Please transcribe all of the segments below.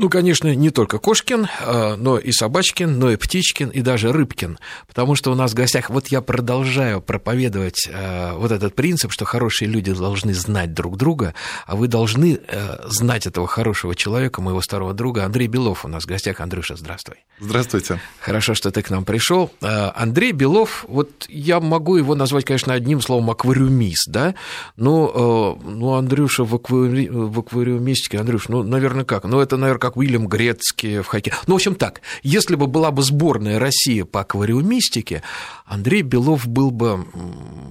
Ну, конечно, не только Кошкин, а, но и Собачкин, но и Птичкин, и даже Рыбкин. Потому что у нас в гостях, вот я продолжаю проповедовать а, вот этот принцип, что хорошие люди должны знать друг друга, а вы должны а, знать этого хорошего человека, моего старого друга. Андрей Белов у нас в гостях. Андрюша, здравствуй. Здравствуйте. Хорошо, что ты к нам пришел. Андрей Белов, вот я могу его назвать, конечно, одним словом аквариумист, да? Но, ну, Андрюша в, аквари... в аквариумистике, Андрюш, ну, наверное, как? Ну, это, наверное, как Уильям Грецкий в хоккее. Ну, в общем, так, если бы была бы сборная России по аквариумистике, Андрей Белов был бы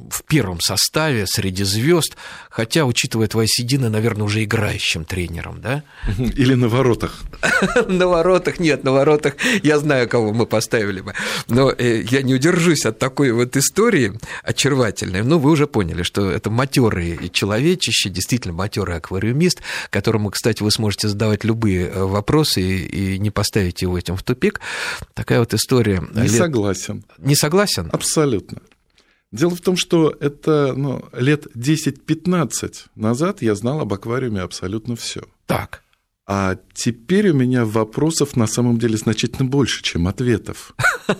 в первом составе среди звезд, хотя, учитывая твои седины, наверное, уже играющим тренером, да? Или на воротах. На воротах, нет, на воротах я знаю, кого мы поставили бы. Но э, я не удержусь от такой вот истории очаровательной. Ну, вы уже поняли, что это матерый человечище, действительно матерый аквариумист, которому, кстати, вы сможете задавать любые э, вопросы и, и не поставить его этим в тупик. Такая вот история. Не лет... согласен. Не согласен? Абсолютно. Дело в том, что это ну, лет 10-15 назад я знал об аквариуме абсолютно все. Так. А теперь у меня вопросов на самом деле значительно больше, чем ответов.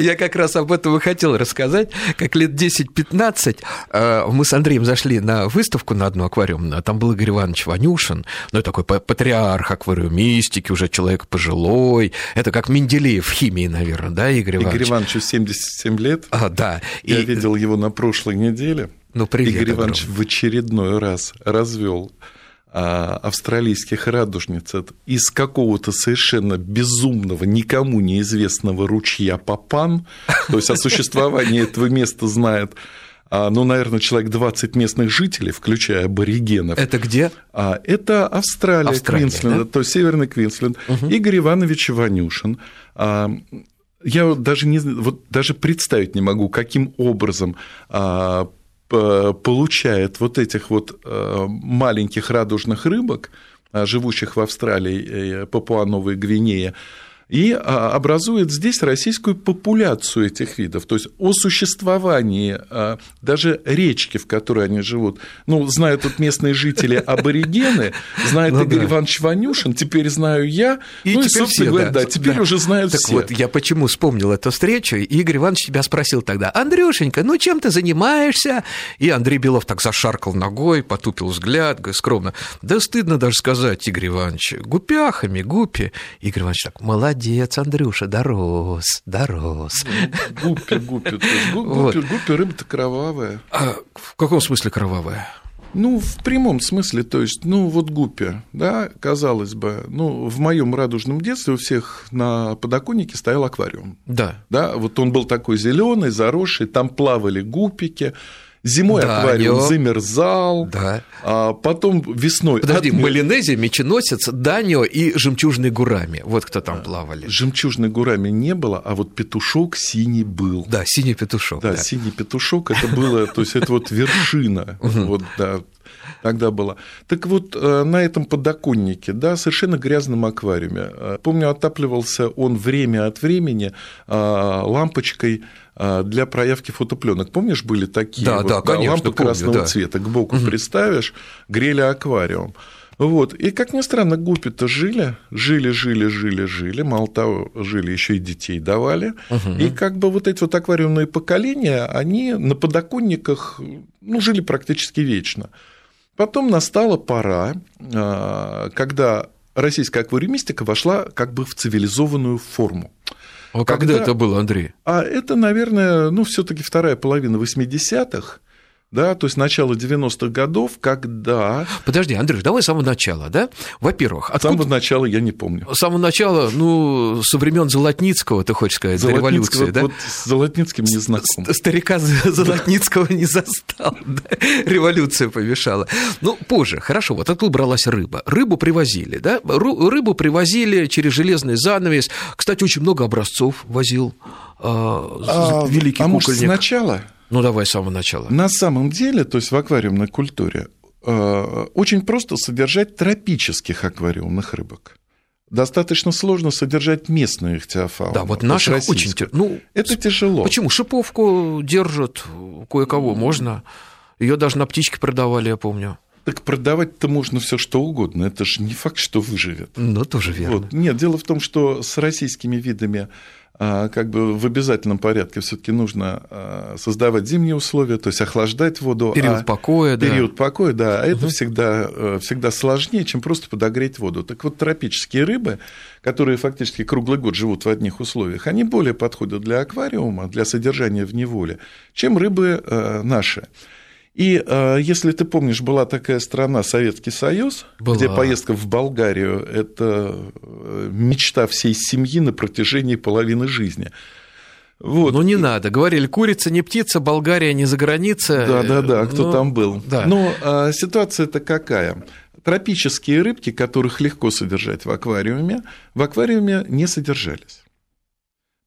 Я как раз об этом и хотел рассказать. Как лет 10-15 э, мы с Андреем зашли на выставку на одну аквариумную, там был Игорь Иванович Ванюшин, ну, такой патриарх аквариумистики, уже человек пожилой. Это как Менделеев в химии, наверное, да, Игорь Иванович? Игорь Ивановичу 77 лет. А, да. Я и... видел его на прошлой неделе. Ну, привет, Игорь Иванович огромный. в очередной раз развел а, австралийских радужниц из какого-то совершенно безумного, никому неизвестного ручья Папан, то есть о существовании этого места знает а, ну, наверное, человек 20 местных жителей, включая аборигенов. Это где? А, это Австралия, Австралия Квинсленд, да? то есть Северный Квинсленд. Угу. Игорь Иванович Ванюшин. Я даже, не, вот даже представить не могу, каким образом получает вот этих вот э, маленьких радужных рыбок, э, живущих в Австралии, э, Папуа-Новой Гвинее, и а, образует здесь российскую популяцию этих видов. То есть о существовании а, даже речки, в которой они живут, ну, знают тут местные жители аборигены, знает ну, Игорь да. Иванович Ванюшин, теперь знаю я, и ну, теперь и, собственно все, говоря, да, да, теперь да. уже знают так все. вот, я почему вспомнил эту встречу, Игорь Иванович тебя спросил тогда, Андрюшенька, ну, чем ты занимаешься? И Андрей Белов так зашаркал ногой, потупил взгляд, скромно, да стыдно даже сказать, Игорь Иванович, гупяхами, гупи. Игорь Иванович так, молодец молодец, Андрюша, дорос, дорос. Гуппи, гуппи, то есть гуппи, вот. гуппи рыба-то кровавая. А в каком смысле кровавая? Ну, в прямом смысле, то есть, ну, вот гуппи, да, казалось бы, ну, в моем радужном детстве у всех на подоконнике стоял аквариум. Да. Да, вот он был такой зеленый, заросший, там плавали гуппики, Зимой да, аквариум Данио. замерзал, да. а потом весной... Подожди, отмер... Малинезия, Меченосец, Данио и Жемчужный Гурами. Вот кто там плавали. Жемчужный Гурами не было, а вот петушок синий был. Да, синий петушок. Да, да. синий петушок, это было, то есть это вот вершина. Вот, да, тогда была. Так вот, э, на этом подоконнике, да, совершенно грязном аквариуме. Э, помню, отапливался он время от времени э, лампочкой для проявки фотопленок. Помнишь, были такие да, вот, да, конечно, лампы помню, красного да. цвета, к боку угу. приставишь, грели аквариум. Вот. И, как ни странно, гуппи-то жили, жили, жили, жили, жили, мало того, жили, еще и детей давали. Угу. И как бы вот эти вот аквариумные поколения, они на подоконниках ну, жили практически вечно. Потом настала пора, а, когда российская аквариумистика вошла как бы в цивилизованную форму. А когда, когда это было, Андрей? А это, наверное, ну, все-таки вторая половина 80-х да, то есть начало 90-х годов, когда... Подожди, Андрей, давай с самого начала, да? Во-первых, откуда... С самого начала я не помню. С самого начала, ну, со времен Золотницкого, ты хочешь сказать, до революции, да? Вот с Золотницким не знаком. Старика Золотницкого не застал, да? революция помешала. Ну, позже, хорошо, вот откуда бралась рыба? Рыбу привозили, да? Рыбу привозили через железный занавес. Кстати, очень много образцов возил а, великий а, кукольник. А может, сначала? Ну, давай с самого начала. На самом деле, то есть в аквариумной культуре э, очень просто содержать тропических аквариумных рыбок. Достаточно сложно содержать местную ихтиофауну. Да, вот наших очень... Ну, это тяжело. Почему? Шиповку держат, кое-кого можно. Ее даже на птичке продавали, я помню. Так продавать-то можно все что угодно. Это же не факт, что выживет. Ну, тоже верно. Вот. Нет, дело в том, что с российскими видами как бы в обязательном порядке все-таки нужно а, создавать зимние условия, то есть охлаждать воду. Период а покоя, да. Период покоя, да. А угу. это всегда, э, всегда сложнее, чем просто подогреть воду. Так вот, тропические рыбы, которые фактически круглый год живут в одних условиях, они более подходят для аквариума, для содержания в неволе, чем рыбы э, наши. И э, если ты помнишь, была такая страна Советский Союз, была. где поездка в Болгарию – это э, мечта всей семьи на протяжении половины жизни. Вот. Ну, не надо. Говорили, курица не птица, Болгария не за граница. Да, да, да, кто ну, там был. Да. Но а, ситуация-то какая? Тропические рыбки, которых легко содержать в аквариуме, в аквариуме не содержались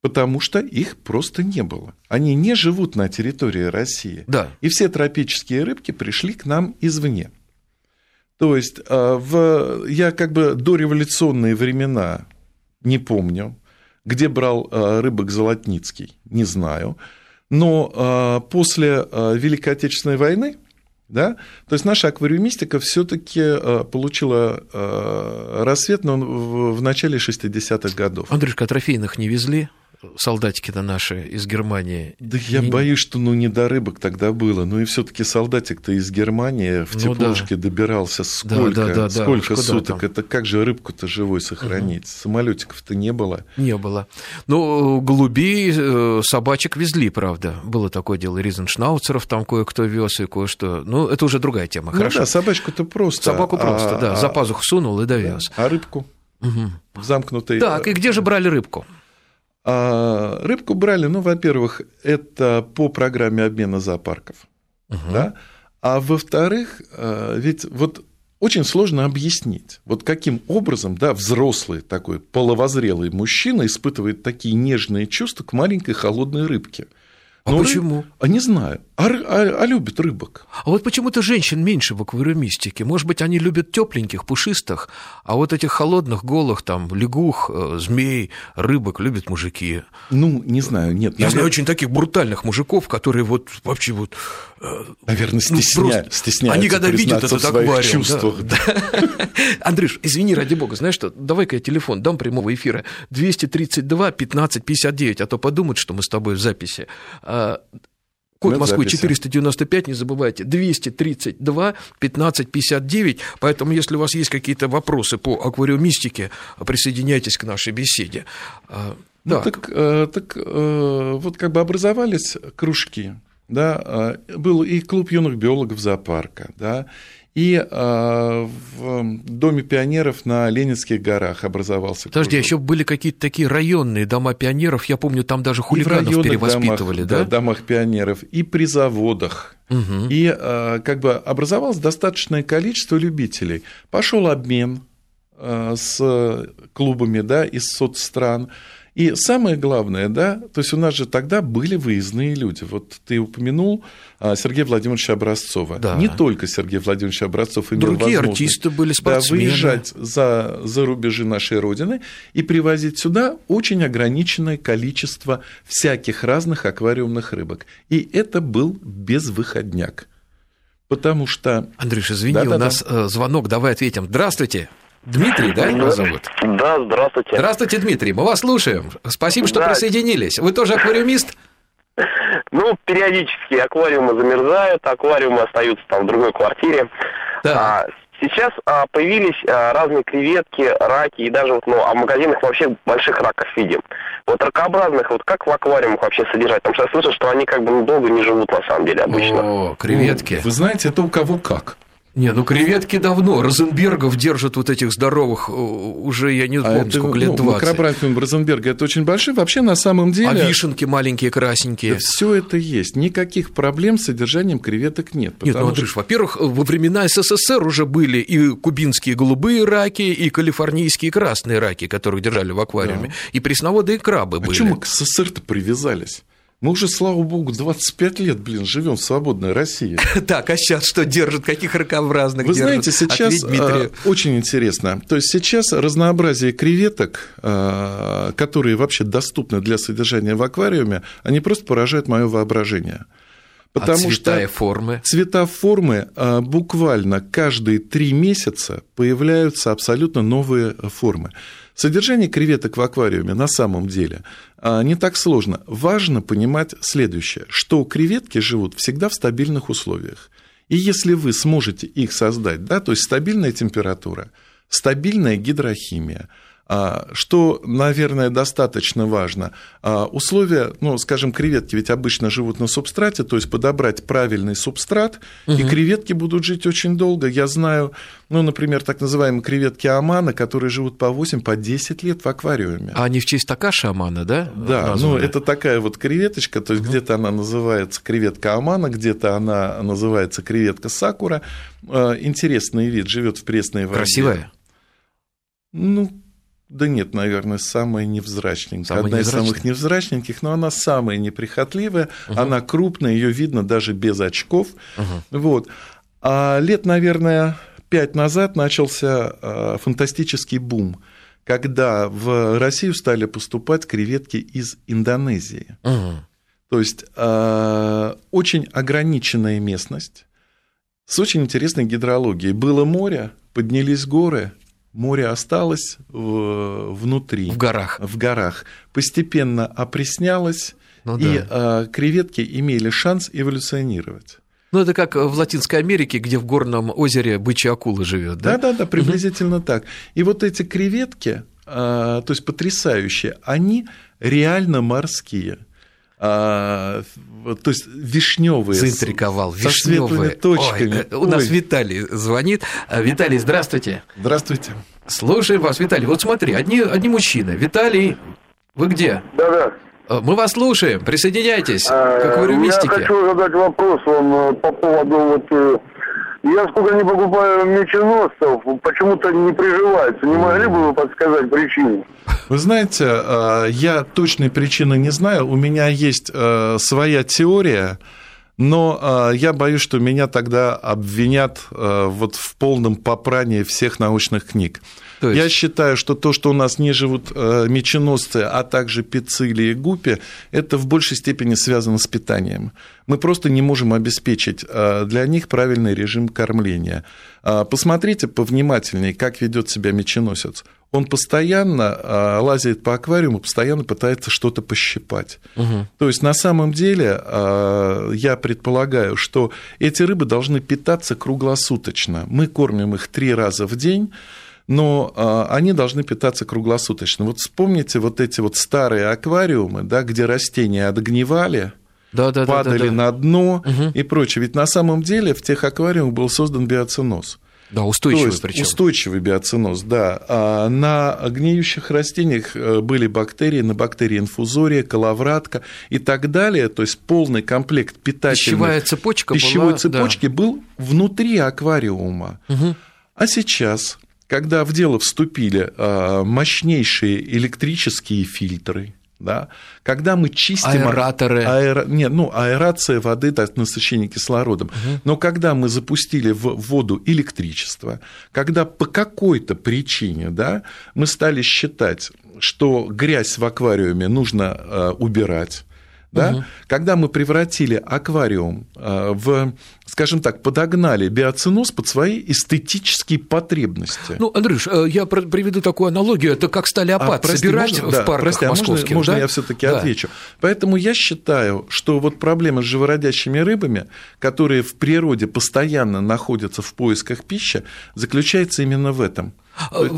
потому что их просто не было. Они не живут на территории России. Да. И все тропические рыбки пришли к нам извне. То есть а, в, я как бы до революционные времена не помню, где брал а, рыбок Золотницкий, не знаю. Но а, после Великой Отечественной войны да? То есть наша аквариумистика все-таки получила рассвет но в начале 60-х годов. Андрюшка, а трофейных не везли? Солдатики-то наши из Германии. Да я не... боюсь, что ну не до рыбок тогда было. Ну и все-таки солдатик-то из Германии в ну, теплушке да. добирался сколько, да, да, да, сколько да. суток. Там? Это как же рыбку-то живой сохранить? Угу. Самолетиков-то не было. Не было. Ну, голубей, э, собачек везли, правда. Было такое дело. Ризеншнауцеров там кое-кто вез и кое-что. Ну, это уже другая тема. Ну, Хорошо. да, собачку-то просто. Собаку просто, а, да. За пазуху сунул и довез. Да. А рыбку? Угу. Замкнутый. Так, и где же брали рыбку? А рыбку брали, ну, во-первых, это по программе обмена зоопарков, угу. да? а во-вторых, а, ведь вот очень сложно объяснить, вот каким образом да, взрослый такой половозрелый мужчина испытывает такие нежные чувства к маленькой холодной рыбке – а Но почему? Рыб... А не знаю. А, а, а любят рыбок. А вот почему-то женщин меньше в аквариумистике. Может быть, они любят тепленьких, пушистых, а вот этих холодных, голых, там, лягух, э, змей, рыбок любят мужики. Ну, не знаю, нет. Я наверное... знаю очень таких брутальных мужиков, которые вот вообще вот... Э, наверное, стесня... ну, стесняются Они когда видят этот аквариум... Чувствах. Да, да. Андрюш, извини, ради бога, знаешь что, давай-ка я телефон дам прямого эфира 232 15 59, а то подумают, что мы с тобой в записи. А, код Москвы 495, не забывайте, 232 1559. Поэтому, если у вас есть какие-то вопросы по аквариумистике, присоединяйтесь к нашей беседе. А, ну, так, э, так э, вот как бы образовались кружки, да, был и клуб юных биологов зоопарка, да, и э, в Доме пионеров на Ленинских горах образовался. Подожди, а еще были какие-то такие районные дома пионеров, я помню, там даже хулиганов перевоспитывали, домах, да? Да, домах пионеров, и при заводах. Угу. И э, как бы образовалось достаточное количество любителей. Пошел обмен э, с клубами да, из соцстран. И самое главное, да, то есть у нас же тогда были выездные люди. Вот ты упомянул а, Сергея Владимировича Образцова. Да. Не только Сергей Владимирович Образцов имел Другие артисты были спортсмены. Да, выезжать за, за рубежи нашей Родины и привозить сюда очень ограниченное количество всяких разных аквариумных рыбок. И это был безвыходняк. Потому что... Андрюш, извини, да, у да, нас да. Э, звонок, давай ответим. Здравствуйте. Дмитрий, да, его зовут? Да, здравствуйте. Здравствуйте, Дмитрий, мы вас слушаем. Спасибо, что да. присоединились. Вы тоже аквариумист? Ну, периодически аквариумы замерзают, аквариумы остаются там в другой квартире. Да. А, сейчас а, появились а, разные креветки, раки, и даже вот, ну, а в магазинах вообще больших раков видим. Вот ракообразных, вот как в аквариумах вообще содержать? Потому что я слышу, что они как бы ну, долго не живут на самом деле обычно. О, креветки. Вы знаете, это у кого как. Не, ну креветки давно. Розенбергов держат вот этих здоровых уже, я не а помню, а это, сколько лет, ну, 20. Макробранхиум Розенберга это очень большие. Вообще, на самом деле... А вишенки маленькие, красненькие. Все это есть. Никаких проблем с содержанием креветок нет. Нет, ну, Андрюш, что... во-первых, во времена СССР уже были и кубинские голубые раки, и калифорнийские красные раки, которых держали в аквариуме, да. и пресноводные крабы а были. А почему мы к СССР-то привязались? Мы уже, слава богу, 25 лет, блин, живем в свободной России. Так, а сейчас что держит? Каких ракообразных Вы знаете, сейчас а, очень интересно. То есть сейчас разнообразие креветок, а, которые вообще доступны для содержания в аквариуме, они просто поражают мое воображение. Потому а цвета что и формы? Цвета формы а, буквально каждые три месяца появляются абсолютно новые формы. Содержание креветок в аквариуме на самом деле а, не так сложно. Важно понимать следующее, что креветки живут всегда в стабильных условиях. И если вы сможете их создать, да, то есть стабильная температура, стабильная гидрохимия – что, наверное, достаточно важно, а, условия, ну, скажем, креветки ведь обычно живут на субстрате, то есть подобрать правильный субстрат, угу. и креветки будут жить очень долго. Я знаю, ну, например, так называемые креветки Амана, которые живут по 8, по 10 лет в аквариуме. А они в честь Такаши Амана, да? Да, названы? ну, это такая вот креветочка, то есть угу. где-то она называется креветка Амана, где-то она называется креветка Сакура. А, интересный вид, живет в пресной воде. Красивая? Ну, да нет, наверное, самая невзрачненькая. Самая Одна из самых невзрачненьких, но она самая неприхотливая, угу. она крупная, ее видно даже без очков. Угу. Вот. А лет, наверное, пять назад начался а, фантастический бум, когда в Россию стали поступать креветки из Индонезии. Угу. То есть а, очень ограниченная местность с очень интересной гидрологией. Было море, поднялись горы, море осталось внутри. В горах. В горах. Постепенно опреснялось, ну, и да. А, креветки имели шанс эволюционировать. Ну, это как в Латинской Америке, где в горном озере бычья акула живет, да? Да, да, да, приблизительно угу. так. И вот эти креветки, а, то есть потрясающие, они реально морские. А, то есть вишневые. Заинтриговал, вишневые. точками. Ой, э, у нас Виталий звонит. А, Виталий, здравствуйте. Здравствуйте. Слушаем вас, Виталий. Вот смотри, одни, одни мужчины. Виталий, вы где? Да-да. А, мы вас слушаем, присоединяйтесь а, к аквариумистике. Я хочу задать вопрос э, по поводу вот э, я сколько не покупаю меченосцев, почему-то не приживаются. Не могли бы вы подсказать причину? Вы знаете, э, я точной причины не знаю. У меня есть э, своя теория, но э, я боюсь, что меня тогда обвинят вот в полном попрании всех научных книг. Есть... Я считаю, что то, что у нас не живут меченосцы, а также пиццили и гупи, это в большей степени связано с питанием. Мы просто не можем обеспечить для них правильный режим кормления. Посмотрите повнимательнее, как ведет себя меченосец он постоянно лазит по аквариуму, постоянно пытается что-то пощипать. Угу. То есть на самом деле я предполагаю, что эти рыбы должны питаться круглосуточно. Мы кормим их три раза в день но а, они должны питаться круглосуточно. Вот вспомните вот эти вот старые аквариумы, да, где растения отгнивали, да, да, падали да, да, да. на дно угу. и прочее. Ведь на самом деле в тех аквариумах был создан биоценоз. Да, устойчивый причем. Устойчивый биоценоз, да. А на гниющих растениях э, были бактерии, на бактерии инфузория, коловратка и так далее. То есть полный комплект питательных... Пищевая цепочка пищевой была, цепочки да. был внутри аквариума. Угу. А сейчас, когда в дело вступили а, мощнейшие электрические фильтры, да, когда мы чистим... Аэраторы. Аэро... Нет, ну, аэрация воды, так, насыщение кислородом. Угу. Но когда мы запустили в воду электричество, когда по какой-то причине да, мы стали считать, что грязь в аквариуме нужно э, убирать, да? Угу. Когда мы превратили аквариум э, в, скажем так, подогнали биоценоз под свои эстетические потребности. Ну, Андрюш, э, я приведу такую аналогию. Это как стали опад а, прости, собирать можно, в да, парках прости, московских. А можно, да? можно я все таки да. отвечу? Поэтому я считаю, что вот проблема с живородящими рыбами, которые в природе постоянно находятся в поисках пищи, заключается именно в этом –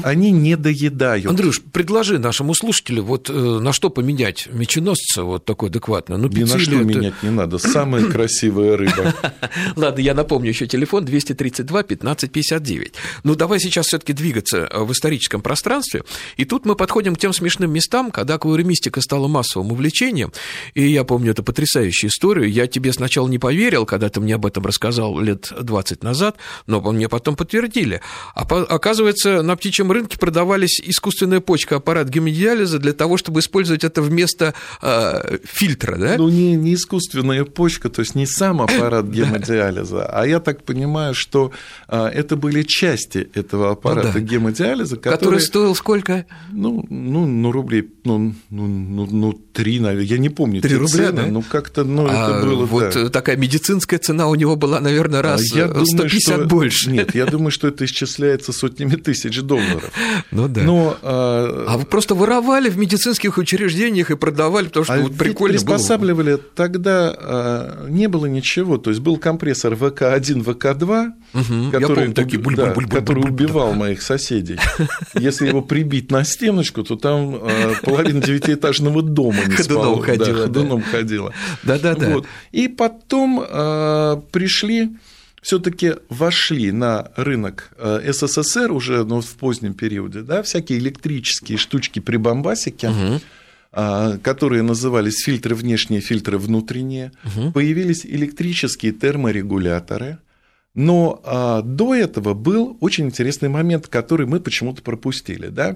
они не доедают. Андрюш, предложи нашему слушателю, вот э, на что поменять меченосца вот такой адекватно. Ну, Ни на что это... менять не надо, самая красивая рыба. Ладно, я напомню еще телефон 232 15 59. Ну, давай сейчас все таки двигаться в историческом пространстве. И тут мы подходим к тем смешным местам, когда аквариумистика стала массовым увлечением. И я помню эту потрясающую историю. Я тебе сначала не поверил, когда ты мне об этом рассказал лет 20 назад, но мне потом подтвердили. А оказывается, на птичьем рынке продавались искусственная почка, аппарат гемодиализа для того, чтобы использовать это вместо э, фильтра, да? Ну, не, не искусственная почка, то есть не сам аппарат гемодиализа, а я так понимаю, что э, это были части этого аппарата ну, да. гемодиализа, который... Который стоил сколько? Ну, ну, ну рублей, ну, ну, ну, ну, три, наверное, я не помню. Три рубля, цены, да? Ну, как-то, ну, а это было, вот да. такая медицинская цена у него была, наверное, раз а я 150 думаю, что... больше. Нет, я думаю, что это исчисляется сотнями тысяч долларов. Ну да. Но, а... а вы просто воровали в медицинских учреждениях и продавали, потому что а вот прикольно приспосабливали, было. тогда а, не было ничего, то есть был компрессор ВК-1, ВК-2, угу, который, помню, такие, буль, да, буль, буль, который буль, убивал да. моих соседей. Если его прибить на стеночку, то там а, половина девятиэтажного дома не спала. Ходуном ходила. Да-да-да. И потом пришли все-таки вошли на рынок э, СССР уже ну, в позднем периоде, да, всякие электрические штучки при бомбасике, угу которые назывались фильтры внешние, фильтры внутренние, угу. появились электрические терморегуляторы. Но а, до этого был очень интересный момент, который мы почему-то пропустили. Да?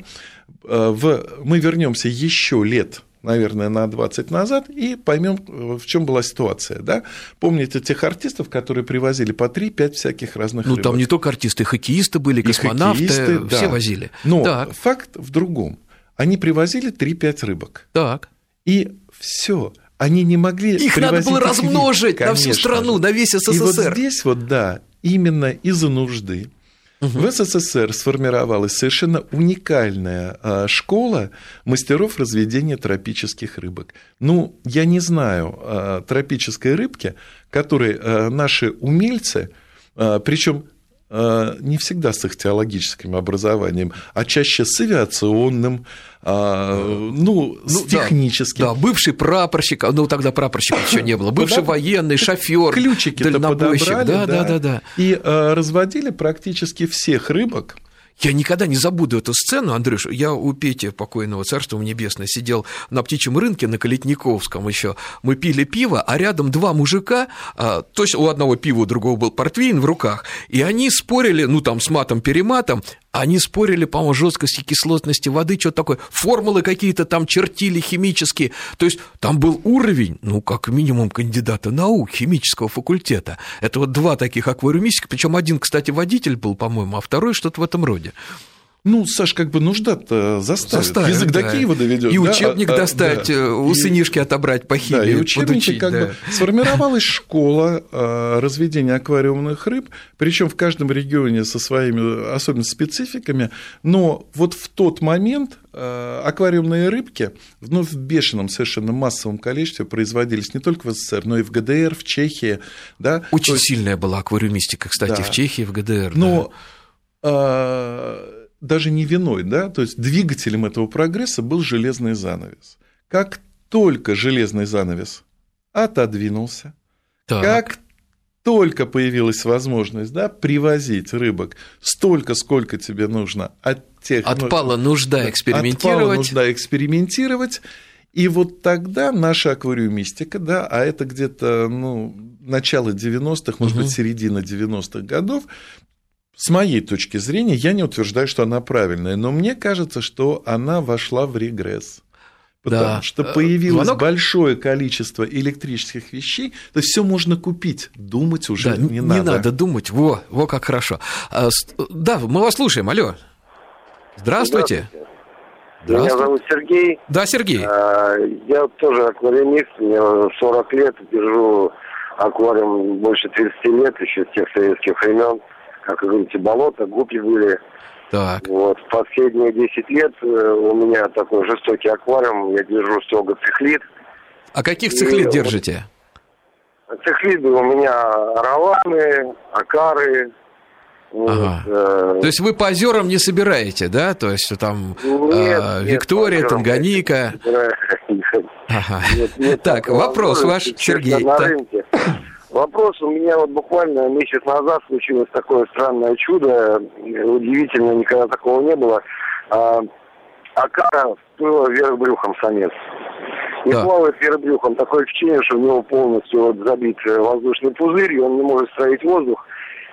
Э, в, мы вернемся еще лет наверное, на 20 назад и поймем, в чем была ситуация. Да? Помните тех артистов, которые привозили по 3-5 всяких разных Ну, рыбок? там не только артисты, хоккеисты были, космонавты, хоккеисты, все да. возили. Но так. факт в другом. Они привозили 3-5 рыбок. Так. И все. Они не могли Их надо было размножить на всю страну, на весь СССР. И вот здесь вот, да, именно из-за нужды В СССР сформировалась совершенно уникальная а, школа мастеров разведения тропических рыбок. Ну, я не знаю а, тропической рыбки, которой а, наши умельцы, причем не всегда с их теологическим образованием, а чаще с авиационным, ну, ну с техническим. Да, да, бывший прапорщик, ну тогда прапорщика еще не было, бывший военный, шофер, ключики дальнобойщик, да, да, да, да. И разводили практически всех рыбок я никогда не забуду эту сцену, Андрюш. Я у Пети, покойного царства небесное, сидел на птичьем рынке на Калитниковском еще. Мы пили пиво, а рядом два мужика, а, точно у одного пива, у другого был портвейн в руках, и они спорили, ну, там, с матом-перематом, они спорили, по-моему, жесткости кислотности воды, что-то такое, формулы какие-то там чертили химические. То есть там был уровень, ну, как минимум, кандидата наук химического факультета. Это вот два таких аквариумистика, причем один, кстати, водитель был, по-моему, а второй что-то в этом роде. Ну, Саш, как бы нужда-то заставит. заставит Язык да. до Киева доведет. И да? учебник а, достать, да. Э, у сынишки отобрать по химии. Да, и учебники как да. бы сформировалась школа э, разведения аквариумных рыб, причем в каждом регионе со своими особенно спецификами. Но вот в тот момент э, аквариумные рыбки ну, в бешеном совершенно массовом количестве производились не только в СССР, но и в ГДР, в Чехии. Да? Очень есть... сильная была аквариумистика, кстати, да. в Чехии, в ГДР. Но да даже не виной, да, то есть двигателем этого прогресса был железный занавес. Как только железный занавес отодвинулся, так. как только появилась возможность да, привозить рыбок столько, сколько тебе нужно от тех... Отпала нужда экспериментировать. Отпала нужда экспериментировать, и вот тогда наша аквариумистика, да, а это где-то ну, начало 90-х, может угу. быть, середина 90-х годов, с моей точки зрения, я не утверждаю, что она правильная, но мне кажется, что она вошла в регресс. Потому да. что э, появилось Звонок? большое количество электрических вещей, то есть все можно купить, думать уже да, не, надо. Не надо думать, во, во как хорошо. А, да, мы вас слушаем, алло. Здравствуйте. Здравствуйте. Меня зовут Сергей. Да, Сергей. А, я тоже аквариумист, мне 40 лет, держу аквариум больше 30 лет, еще с тех советских времен как вы говорите, болото, гупи были. Так. Вот. Последние 10 лет э, у меня такой жестокий аквариум, я держу строго цихлит. А каких цихлит и, держите? Вот, цихлиды у меня раваны, акары, Ага. э... То есть вы по озерам не собираете, да? То есть там нет, э, Виктория, нет, Танганика. Ага. Нет, нет, так, вопрос ваш, Сергей. На так. рынке. Вопрос у меня вот буквально месяц назад случилось такое странное чудо, удивительно, никогда такого не было. А, Акара всплыла вверх брюхом самец. И да. плавает вверх брюхом. Такое ощущение, что у него полностью вот забит э, воздушный пузырь, и он не может строить воздух.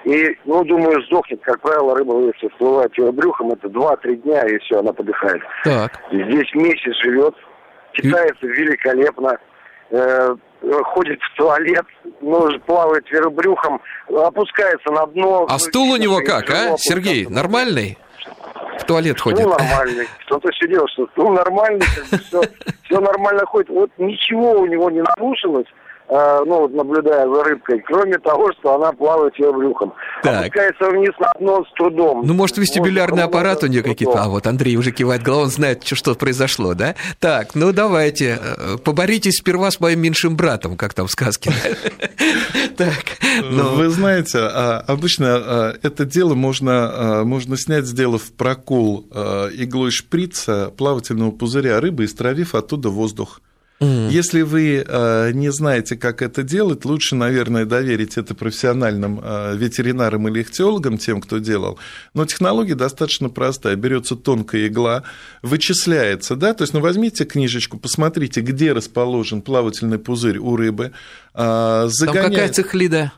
И, ну, думаю, сдохнет. Как правило, рыба, если всплывает ее брюхом, это 2-3 дня, и все, она подыхает. Так. Здесь месяц живет, питается и... великолепно, э, ходит в туалет, ну, плавает вверх брюхом, опускается на дно. А стул у него как, а, Сергей, нормальный? В туалет ходит. Ну, нормальный. Что-то все дело, что ну, нормальный, как бы все, все нормально ходит. Вот ничего у него не нарушилось. Э, ну, наблюдая за рыбкой, кроме того, что она плавает ее брюхом. Так. Опускается вниз на дно с трудом. Ну, может, вестибулярный может, аппарат у нее какие-то... А, вот Андрей уже кивает головой, он знает, что произошло, да? Так, ну, давайте, э, поборитесь сперва с моим меньшим братом, как там в сказке. Так, ну. Вы знаете, а, обычно а, это дело можно, можно снять, сделав прокол иглой шприца плавательного пузыря рыбы и стравив оттуда воздух. Mm. Если вы э, не знаете, как это делать, лучше, наверное, доверить это профессиональным э, ветеринарам или ихтиологам, тем, кто делал. Но технология достаточно простая. Берется тонкая игла, вычисляется, да, то есть, ну, возьмите книжечку, посмотрите, где расположен плавательный пузырь у рыбы. Загоняет... Там какая цихлида?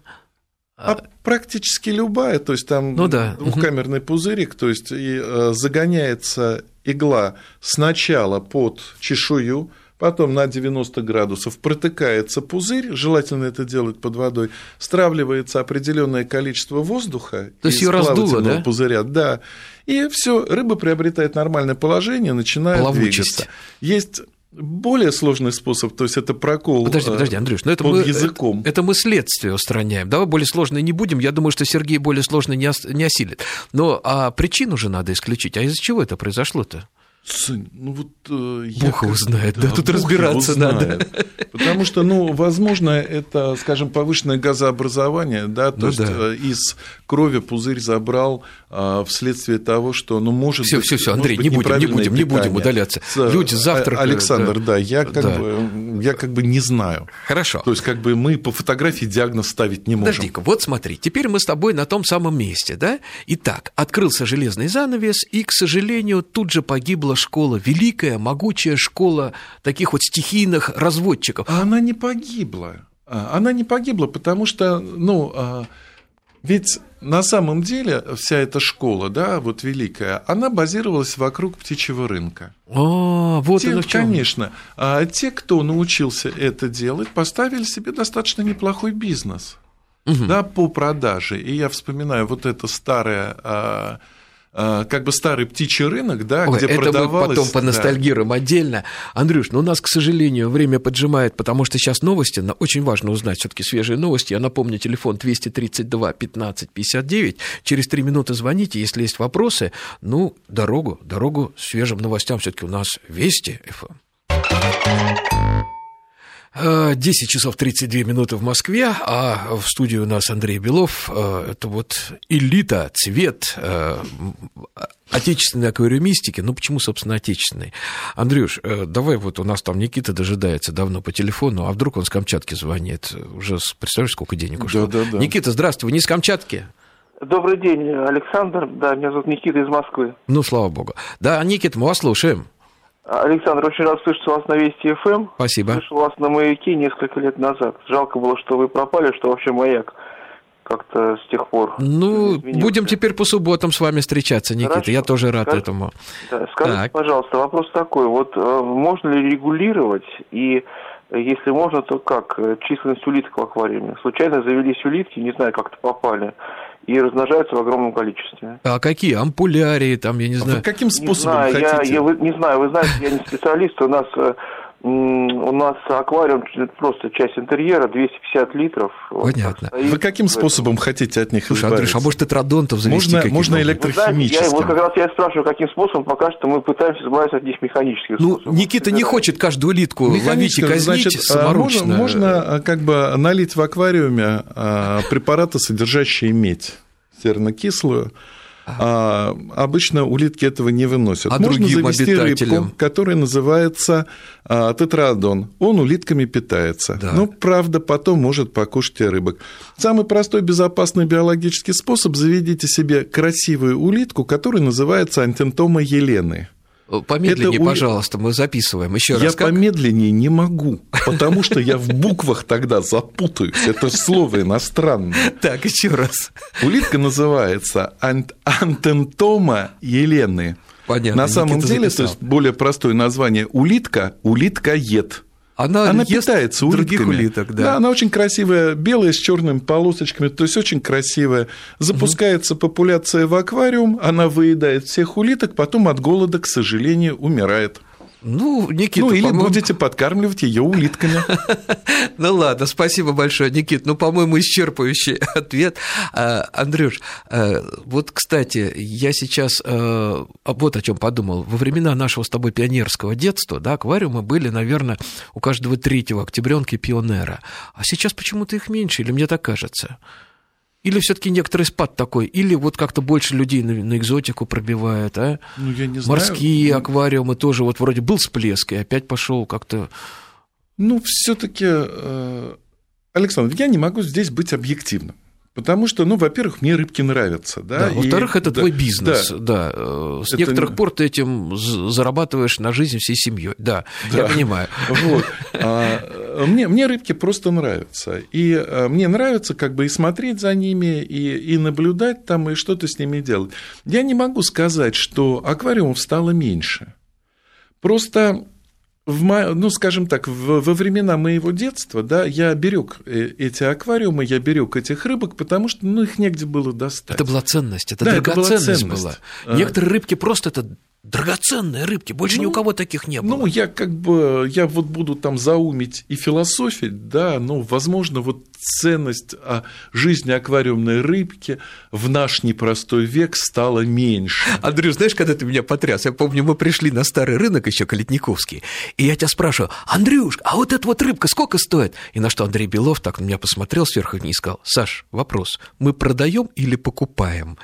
А практически любая, то есть там ну, да. двухкамерный пузырик, то есть и, э, загоняется игла сначала под чешую, потом на 90 градусов протыкается пузырь, желательно это делать под водой, стравливается определенное количество воздуха То есть ее раздуло, да? пузыря, да, и все, рыба приобретает нормальное положение, начинает Плавучесть. двигаться. Есть более сложный способ, то есть это прокол Подожди, подожди, Андрюш, но это под мы, языком. Это, это мы следствие устраняем. Давай более сложное не будем. Я думаю, что Сергей более сложное не, ос, не осилит. Но а причину же надо исключить. А из-за чего это произошло-то? Сын, ну вот... Э, Бог его знает, да, да тут разбираться надо. Потому что, ну, возможно, это, скажем, повышенное газообразование, да, то ну, есть да. Э, из крови пузырь забрал а, вследствие того, что, ну, может все, быть... Все, все, Андрей, не будем, не будем, не будем удаляться. С, Люди завтра... Александр, да, да я, как да. Бы, я как бы не знаю. Хорошо. То есть, как бы мы по фотографии диагноз ставить не можем. Подожди-ка, вот смотри, теперь мы с тобой на том самом месте, да? Итак, открылся железный занавес, и, к сожалению, тут же погибла школа, великая, могучая школа таких вот стихийных разводчиков. А она не погибла. А, она не погибла, потому что, ну, а, ведь на самом деле вся эта школа, да, вот великая, она базировалась вокруг птичьего рынка. А, вот те, оно в чем. Конечно. А те, кто научился это делать, поставили себе достаточно неплохой бизнес. Угу. Да, по продаже. И я вспоминаю вот это старое как бы старый птичий рынок, да, Ой, где это продавалось... мы потом поностальгируем да. отдельно. Андрюш, ну у нас, к сожалению, время поджимает, потому что сейчас новости, очень важно узнать все таки свежие новости. Я напомню, телефон 232 15 59. Через три минуты звоните, если есть вопросы. Ну, дорогу, дорогу свежим новостям все таки у нас Вести ФМ. 10 часов 32 минуты в Москве, а в студии у нас Андрей Белов. Э, это вот элита, цвет э, отечественной аквариумистики. Ну, почему, собственно, отечественной? Андрюш, э, давай вот у нас там Никита дожидается давно по телефону, а вдруг он с Камчатки звонит? Уже представляешь, сколько денег ушло? Да, да, да. Никита, здравствуй, не с Камчатки? Добрый день, Александр. Да, меня зовут Никита из Москвы. Ну, слава богу. Да, Никита, мы вас слушаем. Александр, очень рад слышать вас на Вести ФМ. Спасибо. Слышал вас на «Маяке» несколько лет назад. Жалко было, что вы пропали, что вообще «Маяк» как-то с тех пор Ну, изменился. будем теперь по субботам с вами встречаться, Никита. Хорошо. Я тоже рад Скажи, этому. Да, скажите, так. пожалуйста, вопрос такой. Вот э, можно ли регулировать и если можно, то как? Численность улиток в аквариуме. Случайно завелись улитки, не знаю, как-то попали и размножаются в огромном количестве. А какие? Ампулярии, там, я не знаю. А вы каким способом не знаю, хотите? Я, я, не знаю, вы знаете, я не специалист, у нас э, у нас аквариум просто часть интерьера, 250 литров. Понятно. Вот, Вы каким способом хотите от них Слушай, избавиться? Андрюш, а может тетродонтов завести? Можно, можно электрохимическим. Знаете, я, вот как раз я спрашиваю, каким способом, пока что мы пытаемся избавиться от них механически. Ну, способом. Никита не хочет каждую улитку ловить и казнить значит, а, саморучно. Можно, можно а, как бы налить в аквариуме препараты, содержащие медь серно-кислую, а, обычно улитки этого не выносят. А Можно завести рыбку, которая называется а, тетрадон. Он улитками питается. Да. Но, правда, потом может покушать и рыбок. Самый простой, безопасный биологический способ – заведите себе красивую улитку, которая называется антентома елены. Помедленнее, это... пожалуйста, мы записываем. Еще раз. Я помедленнее не могу, потому что я в буквах тогда запутаюсь. Это слово иностранное. Так, еще раз. Улитка называется антентома Елены. Понятно. На самом Никита деле, записал. то есть более простое название улитка, улиткоед. Она, она питается улитками. других улиток, да. Да, она очень красивая, белая с черными полосочками, то есть очень красивая. Запускается угу. популяция в аквариум, она выедает всех улиток, потом от голода, к сожалению, умирает. Ну, Никита, Ну, или будете подкармливать ее улитками. Ну ладно, спасибо большое, Никит. Ну, по-моему, исчерпывающий ответ. А, Андрюш, а, вот, кстати, я сейчас а, вот о чем подумал. Во времена нашего с тобой пионерского детства, да, аквариумы были, наверное, у каждого третьего октябренки пионера. А сейчас почему-то их меньше, или мне так кажется? Или все-таки некоторый спад такой? Или вот как-то больше людей на, на экзотику пробивает, а? Ну, я не знаю. Морские аквариумы тоже вот вроде был всплеск, и опять пошел как-то. Ну, все-таки, э, Александр, я не могу здесь быть объективным. Потому что, ну, во-первых, мне рыбки нравятся, да. да во-вторых, это да, твой бизнес, да. да. С это... некоторых пор ты этим зарабатываешь на жизнь всей семьей, да, да. я понимаю. Вот. А, мне, мне рыбки просто нравятся. И а, мне нравится как бы и смотреть за ними, и, и наблюдать там, и что-то с ними делать. Я не могу сказать, что аквариумов стало меньше. Просто в, ну, скажем так, в, во времена моего детства, да, я берег э, эти аквариумы, я берег этих рыбок, потому что, ну, их негде было достать. Это была ценность, это да, драгоценность это была. Ценность. была. Некоторые рыбки просто это драгоценные рыбки, больше ну, ни у ну, кого таких не было. Ну, я как бы, я вот буду там заумить и философить, да, ну, возможно, вот ценность а, жизни аквариумной рыбки в наш непростой век стала меньше. Андрюш, знаешь, когда ты меня потряс, я помню, мы пришли на старый рынок еще Калитниковский, и я тебя спрашиваю, Андрюш, а вот эта вот рыбка сколько стоит? И на что Андрей Белов так на меня посмотрел сверху вниз и сказал, Саш, вопрос, мы продаем или покупаем?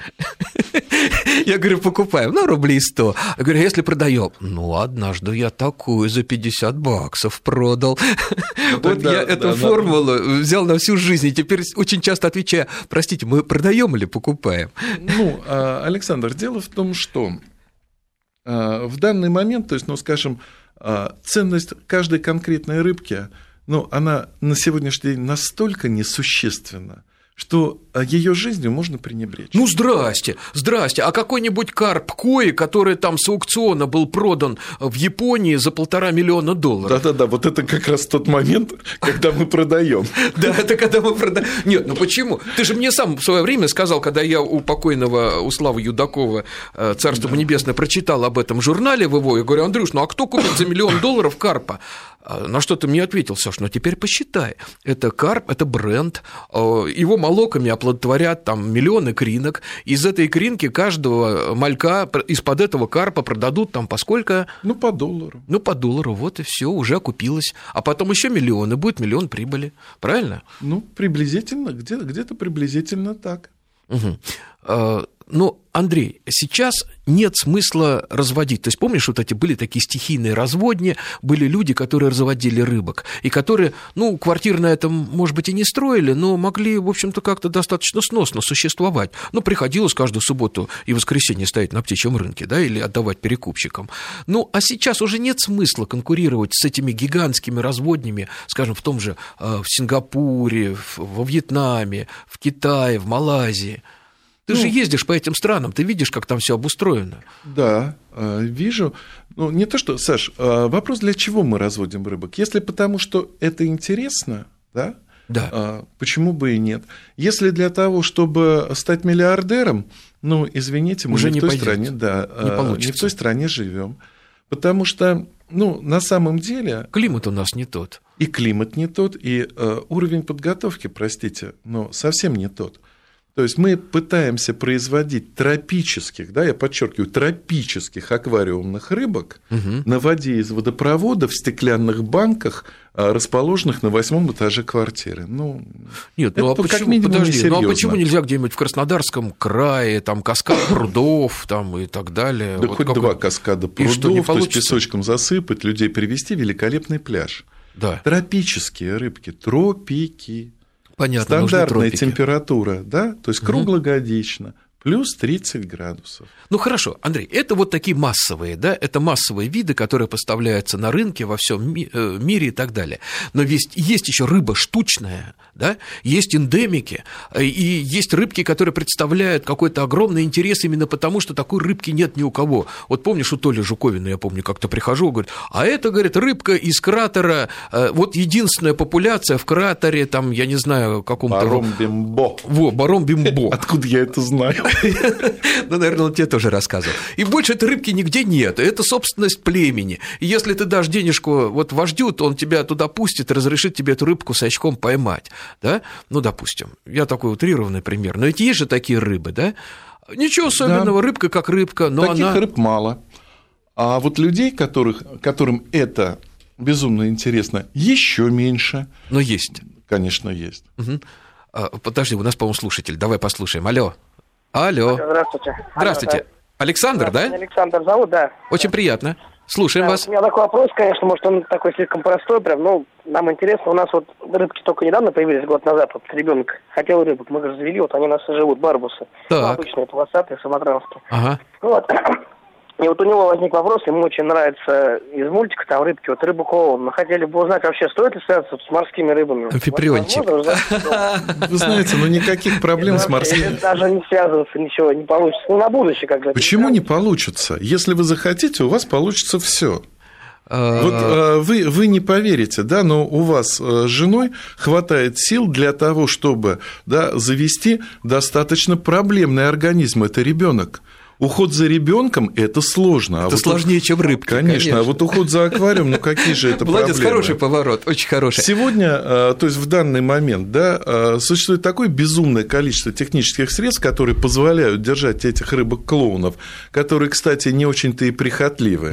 Я говорю, покупаем, ну, рублей 100. Я говорю, «А если продаем? Ну, однажды я такую за 50 баксов продал. Вот я эту формулу взял на всю жизнь, и теперь очень часто отвечаю, простите, мы продаем или покупаем? Ну, а, Александр, дело в том, что а, в данный момент, то есть, ну, скажем, ценность каждой конкретной рыбки, ну, она на сегодняшний день настолько несущественна, что а, ее жизнью можно пренебречь. Ну, здрасте, здрасте. А какой-нибудь карп кои, который там с аукциона был продан в Японии за полтора миллиона долларов. Да-да-да, вот это как раз тот момент, когда мы продаем. Да, это когда мы продаем. Нет, ну почему? Ты же мне сам в свое время сказал, когда я у покойного, у Славы Юдакова, э, Царство небесное, прочитал об этом журнале в его, я говорю, Андрюш, ну а кто купит за миллион долларов карпа? А, на что ты мне ответил, Саш, ну теперь посчитай. Это карп, это бренд, э, его молоками оплодотворят там миллионы кринок, из этой кринки каждого малька из-под этого карпа продадут там по сколько? Ну, по доллару. Ну, по доллару, вот и все, уже окупилось. А потом еще миллионы, будет миллион прибыли, правильно? Ну, приблизительно, где-то где приблизительно так. Угу. Ну, Андрей, сейчас нет смысла разводить. То есть, помнишь, вот эти были такие стихийные разводни, были люди, которые разводили рыбок, и которые, ну, квартир на этом, может быть, и не строили, но могли, в общем-то, как-то достаточно сносно существовать. Ну, приходилось каждую субботу и воскресенье стоять на птичьем рынке, да, или отдавать перекупщикам. Ну, а сейчас уже нет смысла конкурировать с этими гигантскими разводнями, скажем, в том же э, в Сингапуре, во Вьетнаме, в Китае, в Малайзии. Ты ну, же ездишь по этим странам, ты видишь, как там все обустроено. Да, э, вижу. Ну, не то, что, Саш, э, вопрос, для чего мы разводим рыбок? Если потому, что это интересно, да, да. А, почему бы и нет? Если для того, чтобы стать миллиардером, ну, извините, мы Уже не, в той пойдет. стране, да, не, получится. Э, не в той стране живем. Потому что, ну, на самом деле... Климат у нас не тот. И климат не тот, и э, уровень подготовки, простите, но совсем не тот. То есть мы пытаемся производить тропических, да, я подчеркиваю, тропических аквариумных рыбок угу. на воде из водопровода в стеклянных банках, а, расположенных на восьмом этаже квартиры. Ну, Нет, ну а почему, минимум подожди, ну а почему нельзя где-нибудь в Краснодарском крае, там каскад прудов там, и так далее? Да вот хоть как... два каскада прудов, что, то есть песочком засыпать, людей привести великолепный пляж. Да. Тропические рыбки, тропики. Понятно, стандартная температура, да, то есть круглогодично, плюс 30 градусов. Ну хорошо, Андрей, это вот такие массовые, да, это массовые виды, которые поставляются на рынке во всем ми- э, мире и так далее. Но есть, есть еще рыба штучная, да, есть эндемики, э, и есть рыбки, которые представляют какой-то огромный интерес именно потому, что такой рыбки нет ни у кого. Вот помнишь, у Толи Жуковина, я помню, как-то прихожу, говорит, а это, говорит, рыбка из кратера, э, вот единственная популяция в кратере, там, я не знаю, каком-то... Баром Бимбо. Во, Баром Бимбо. Откуда я это знаю? Ну, наверное, он тебе тоже рассказывал. И больше этой рыбки нигде нет. Это собственность племени. И если ты дашь денежку вот вождю, то он тебя туда пустит разрешит тебе эту рыбку с очком поймать. Да? Ну, допустим. Я такой утрированный пример. Но ведь есть же такие рыбы, да? Ничего особенного, да. рыбка как рыбка, но Таких она... рыб мало. А вот людей, которых, которым это безумно интересно, еще меньше. Но есть. Конечно, есть. Угу. Подожди, у нас, по-моему, слушатель. Давай послушаем. Алло. Алло. Здравствуйте. Здравствуйте. Алло, Александр, да? Александр зовут, да. Очень приятно. Слушаем да, вас. У меня такой вопрос, конечно, может, он такой слишком простой, прям, ну, нам интересно, у нас вот рыбки только недавно появились, год назад, вот ребенок хотел рыбок, мы же завели, вот они у нас живут, барбусы. Так. Ну, обычные полосатые, самотранские. Ага. Вот. И вот у него возник вопрос, ему очень нравится из мультика там рыбки, вот рыбу клоун. Мы хотели бы узнать вообще, стоит ли связаться с морскими рыбами? Амфиприончик. Вы знаете, ну никаких проблем с морскими... Даже не связываться, ничего не получится. Ну, на будущее как бы. Почему не получится? Если вы захотите, у вас получится все. А, Вот э, вы, вы не поверите, да, но у вас э, с женой хватает сил для того, чтобы да, завести достаточно проблемный организм. Это ребенок. Уход за ребенком это сложно. Это а вот сложнее, чем рыбка. Конечно, конечно, а вот уход за аквариум, ну какие же это Молодец, проблемы? хороший поворот, очень хороший. Сегодня, э, то есть в данный момент, да, э, существует такое безумное количество технических средств, которые позволяют держать этих рыбок-клоунов, которые, кстати, не очень-то и прихотливы.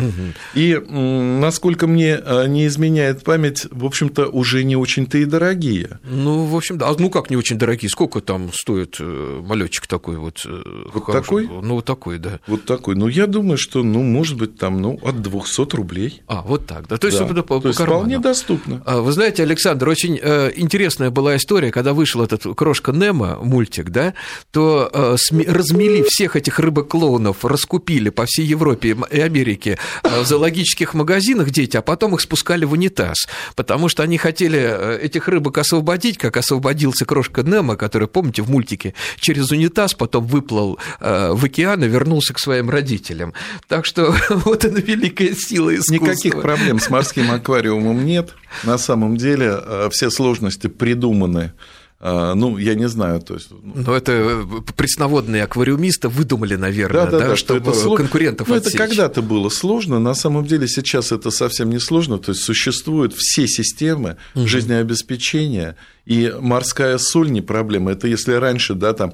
И, м, насколько мне э, не изменяет память, в общем-то, уже не очень-то и дорогие. Ну, в общем, да. А ну как не очень дорогие? Сколько там стоит малечик такой вот? э, Вот хороший? такой? Ну, вот такой, да. Вот такой. Ну, я думаю, что, ну, может быть, там, ну, от 200 рублей. А, вот так, да. То есть, Да. по, То есть по карману. вполне доступно. А, Вы знаете, Александр, очень э, интересная была история, когда вышел этот крошка Немо мультик, да, то э, размели всех этих рыбок-клоунов, раскупили по всей Европе и Америке э, в зоологических магазинах дети, а потом их спускали в унитаз, потому что они хотели этих рыбок освободить, как освободился крошка Немо, который, помните, в мультике через унитаз потом выплыл в океан и вернулся к своим родителям. Так что вот она великая сила искусства. Никаких проблем с морским аквариумом нет. На самом деле э, все сложности придуманы. Э, Ну, я не знаю, то есть... ну, Ну, это э, пресноводные аквариумисты выдумали, наверное, да, что чтобы это конкурентов Ну, это отсечь. когда-то было сложно, на самом деле сейчас это совсем не сложно, то есть существуют все системы жизнеобеспечения, и морская соль не проблема. Это если раньше, да, там,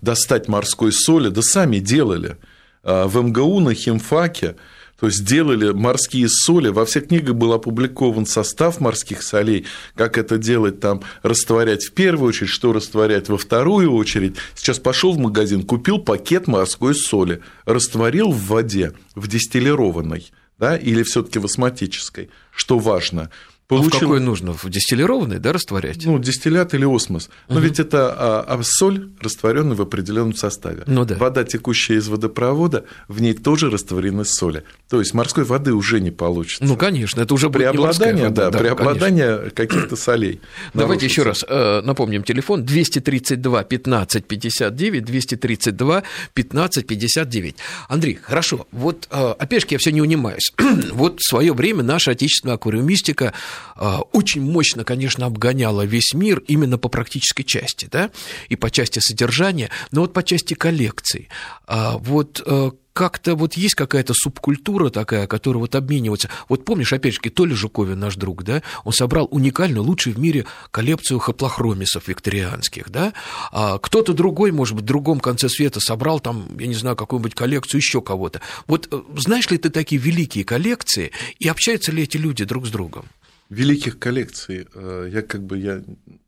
достать морской соли, да сами делали. А В МГУ на химфаке то есть делали морские соли, во всех книгах был опубликован состав морских солей, как это делать, там, растворять в первую очередь, что растворять во вторую очередь. Сейчас пошел в магазин, купил пакет морской соли, растворил в воде, в дистиллированной, да, или все-таки в осмотической, что важно. А в какой нужно? В дистиллированный, да, растворять? ну, дистиллят или осмос. Но ведь это а, а соль, растворенная в определенном составе. Ну да. Вода, текущая из водопровода, в ней тоже растворены соли. То есть морской воды уже не получится. Ну, конечно, это уже преобладание, вода, да, конечно. преобладание каких-то солей. Давайте еще раз э, напомним телефон 232 15 59 232 15 59. Андрей, хорошо, вот э, же я все не унимаюсь. вот в свое время наша отечественная аквариумистика очень мощно, конечно, обгоняла весь мир именно по практической части, да, и по части содержания, но вот по части коллекций. А вот э, как-то вот есть какая-то субкультура такая, которая вот обменивается. Вот помнишь, опять же, Толя Жуковин, наш друг, да, он собрал уникальную, лучшую в мире коллекцию хаплохромисов викторианских, да, а кто-то другой, может быть, в другом конце света собрал там, я не знаю, какую-нибудь коллекцию еще кого-то. Вот э, знаешь ли ты такие великие коллекции, и общаются ли эти люди друг с другом? Великих коллекций. э, Я как бы я,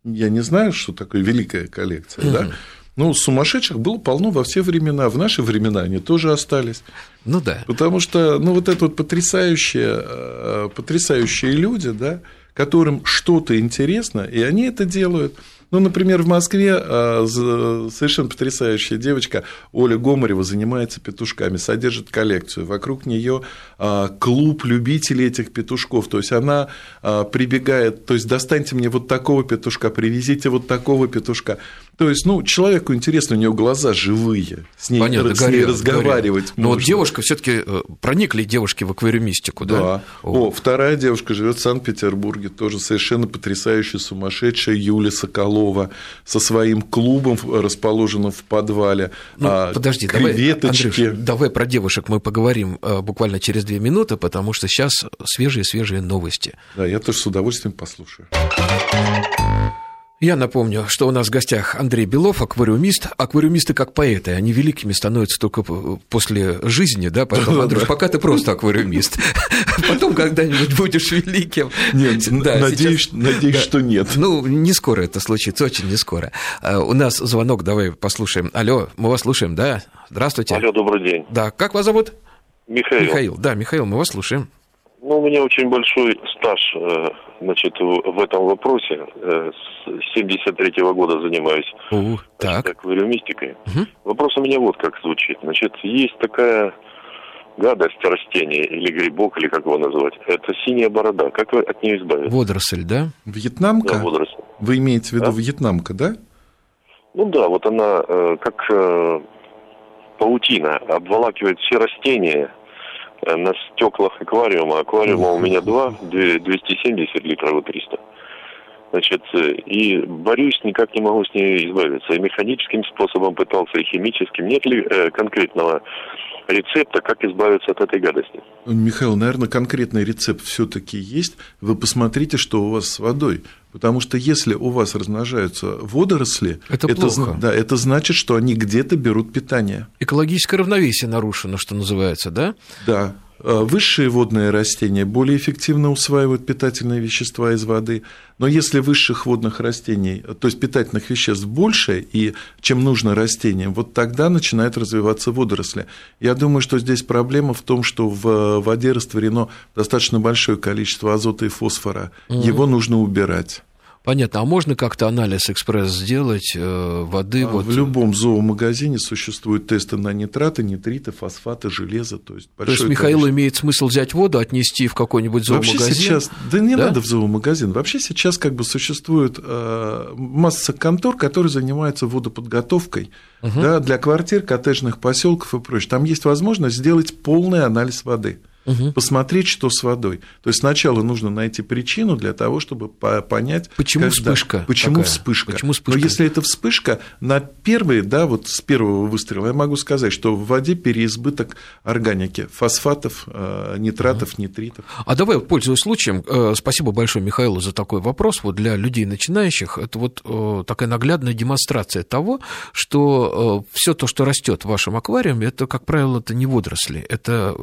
я не знаю, что такое великая коллекция, да. Ну, сумасшедших было полно во все времена. В наши времена они тоже остались. Ну да. Потому что, ну, вот это вот потрясающие, э, потрясающие люди, да, которым что-то интересно, и они это делают. Ну, например, в Москве а, совершенно потрясающая девочка Оля Гомарева занимается петушками, содержит коллекцию. Вокруг нее а, клуб любителей этих петушков. То есть она а, прибегает, то есть достаньте мне вот такого петушка, привезите вот такого петушка. То есть, ну, человеку интересно, у нее глаза живые, с ней, Понятно, с ней разговаривать горят. Но вот девушка все таки э, проникли девушки в аквариумистику, да? Да. О, О вторая девушка живет в Санкт-Петербурге, тоже совершенно потрясающая, сумасшедшая Юля Соколова со своим клубом, расположенным в подвале. Ну, а, подожди, креветочки. давай, Андрюш, давай про девушек мы поговорим э, буквально через две минуты, потому что сейчас свежие-свежие новости. Да, я тоже с удовольствием послушаю. Я напомню, что у нас в гостях Андрей Белов, аквариумист. Аквариумисты как поэты, они великими становятся только после жизни, да, поэтому, Андрюш, пока ты просто аквариумист. Потом когда-нибудь будешь великим. Нет, да, надеюсь, сейчас... надеюсь да. что нет. Ну, не скоро это случится, очень не скоро. А, у нас звонок, давай послушаем. Алло, мы вас слушаем, да? Здравствуйте. Алло, добрый день. Да, как вас зовут? Михаил. Михаил, да, Михаил, мы вас слушаем. Ну, у меня очень большой стаж э, значит, в этом вопросе. Э, с 73 -го года занимаюсь uh, значит, аквариумистикой. Uh-huh. Вопрос у меня вот как звучит. Значит, есть такая гадость растения или грибок, или как его назвать. Это синяя борода. Как вы от нее избавиться? Водоросль, да? Вьетнамка? Да, водоросль. Вы имеете в виду да? вьетнамка, да? Ну да, вот она э, как паутина обволакивает все растения, на стеклах аквариума. Аквариума у меня два, 270 литров и 300. Значит, э, и борюсь, никак не могу с ней избавиться. И механическим способом пытался, и химическим. Нет ли э, конкретного рецепта, как избавиться от этой гадости? Михаил, наверное, конкретный рецепт все-таки есть. Вы посмотрите, что у вас с водой. Потому что если у вас размножаются водоросли, это, это, плохо. Да, это значит, что они где-то берут питание. Экологическое равновесие нарушено, что называется, да? Да. Э, высшие водные растения более эффективно усваивают питательные вещества из воды, но если высших водных растений, то есть питательных веществ больше, и чем нужно растениям, вот тогда начинают развиваться водоросли. Я думаю, что здесь проблема в том, что в воде растворено достаточно большое количество азота и фосфора. Угу. Его нужно убирать. Понятно. А можно как-то анализ экспресс сделать э, воды? А вот... В любом зоомагазине существуют тесты на нитраты, нитриты, фосфаты, железо. То есть, то есть Михаил количество. имеет смысл взять воду, отнести в какой-нибудь зоомагазин? Вообще сейчас, да не да? надо в зоомагазин. Вообще сейчас как бы существует э, масса контор, которые занимаются водоподготовкой угу. да, для квартир, коттеджных поселков и прочее. Там есть возможность сделать полный анализ воды угу. посмотреть, что с водой. То есть сначала нужно найти причину для того, чтобы понять, почему когда, вспышка. Почему такая? вспышка. Почему вспышка? Но если это вспышка, на первые, да, вот с первого выстрела я могу сказать, что в воде переизбыток органики, фосфатов, э, нитратов, угу. nitrитов. А давай, пользуясь случаем, э, спасибо большое Михаилу за такой вопрос. Вот для людей начинающих это вот э, такая наглядная демонстрация того, что все то, что растет в вашем аквариуме, это, как правило, это не водоросли, это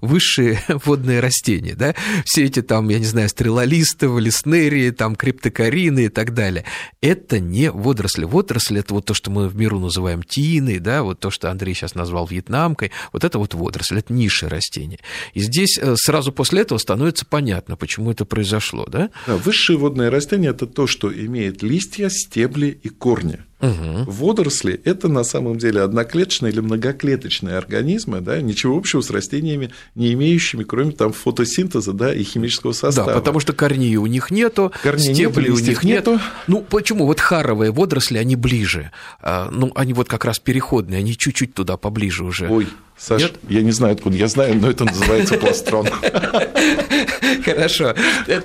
высшие лучшие водные растения, да, все эти там, я не знаю, стрелолисты, леснерии, там, криптокарины и так далее. Это не водоросли. Водоросли – это вот то, что мы в миру называем тиной, да, вот то, что Андрей сейчас назвал вьетнамкой, вот это вот водоросли, это низшие растения. И здесь э, сразу после этого становится понятно, почему это произошло, да? Да, высшие водные растения – это то, что имеет листья, стебли и корни. Угу. Водоросли – это на самом деле одноклеточные или многоклеточные организмы, да, ничего общего с растениями не имеющими, кроме там фотосинтеза да, и химического состава. Да, потому что корней у них нету, корней стебли нету, у них нету. Ну, почему? Вот харовые водоросли, они ближе. А, ну, они вот как раз переходные, они чуть-чуть туда поближе уже. Ой, Саш, Нет? я не знаю, откуда я знаю, но это называется пластрон. Хорошо.